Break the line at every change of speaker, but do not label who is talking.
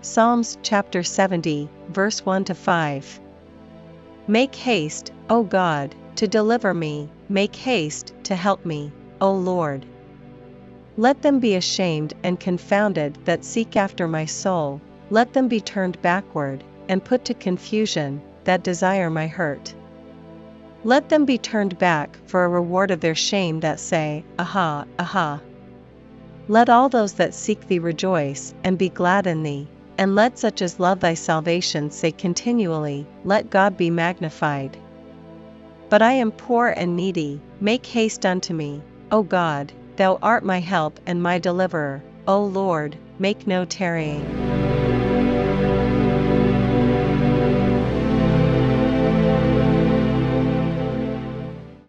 Psalms chapter 70, verse 1 to 5. Make haste, O God, to deliver me, make haste to help me, O Lord. Let them be ashamed and confounded that seek after my soul, let them be turned backward, and put to confusion, that desire my hurt. Let them be turned back for a reward of their shame that say, Aha, aha. Let all those that seek thee rejoice, and be glad in thee, and let such as love thy salvation say continually, Let God be magnified. But I am poor and needy, make haste unto me, O God. Thou art my help and my deliverer, O Lord, make no tarrying.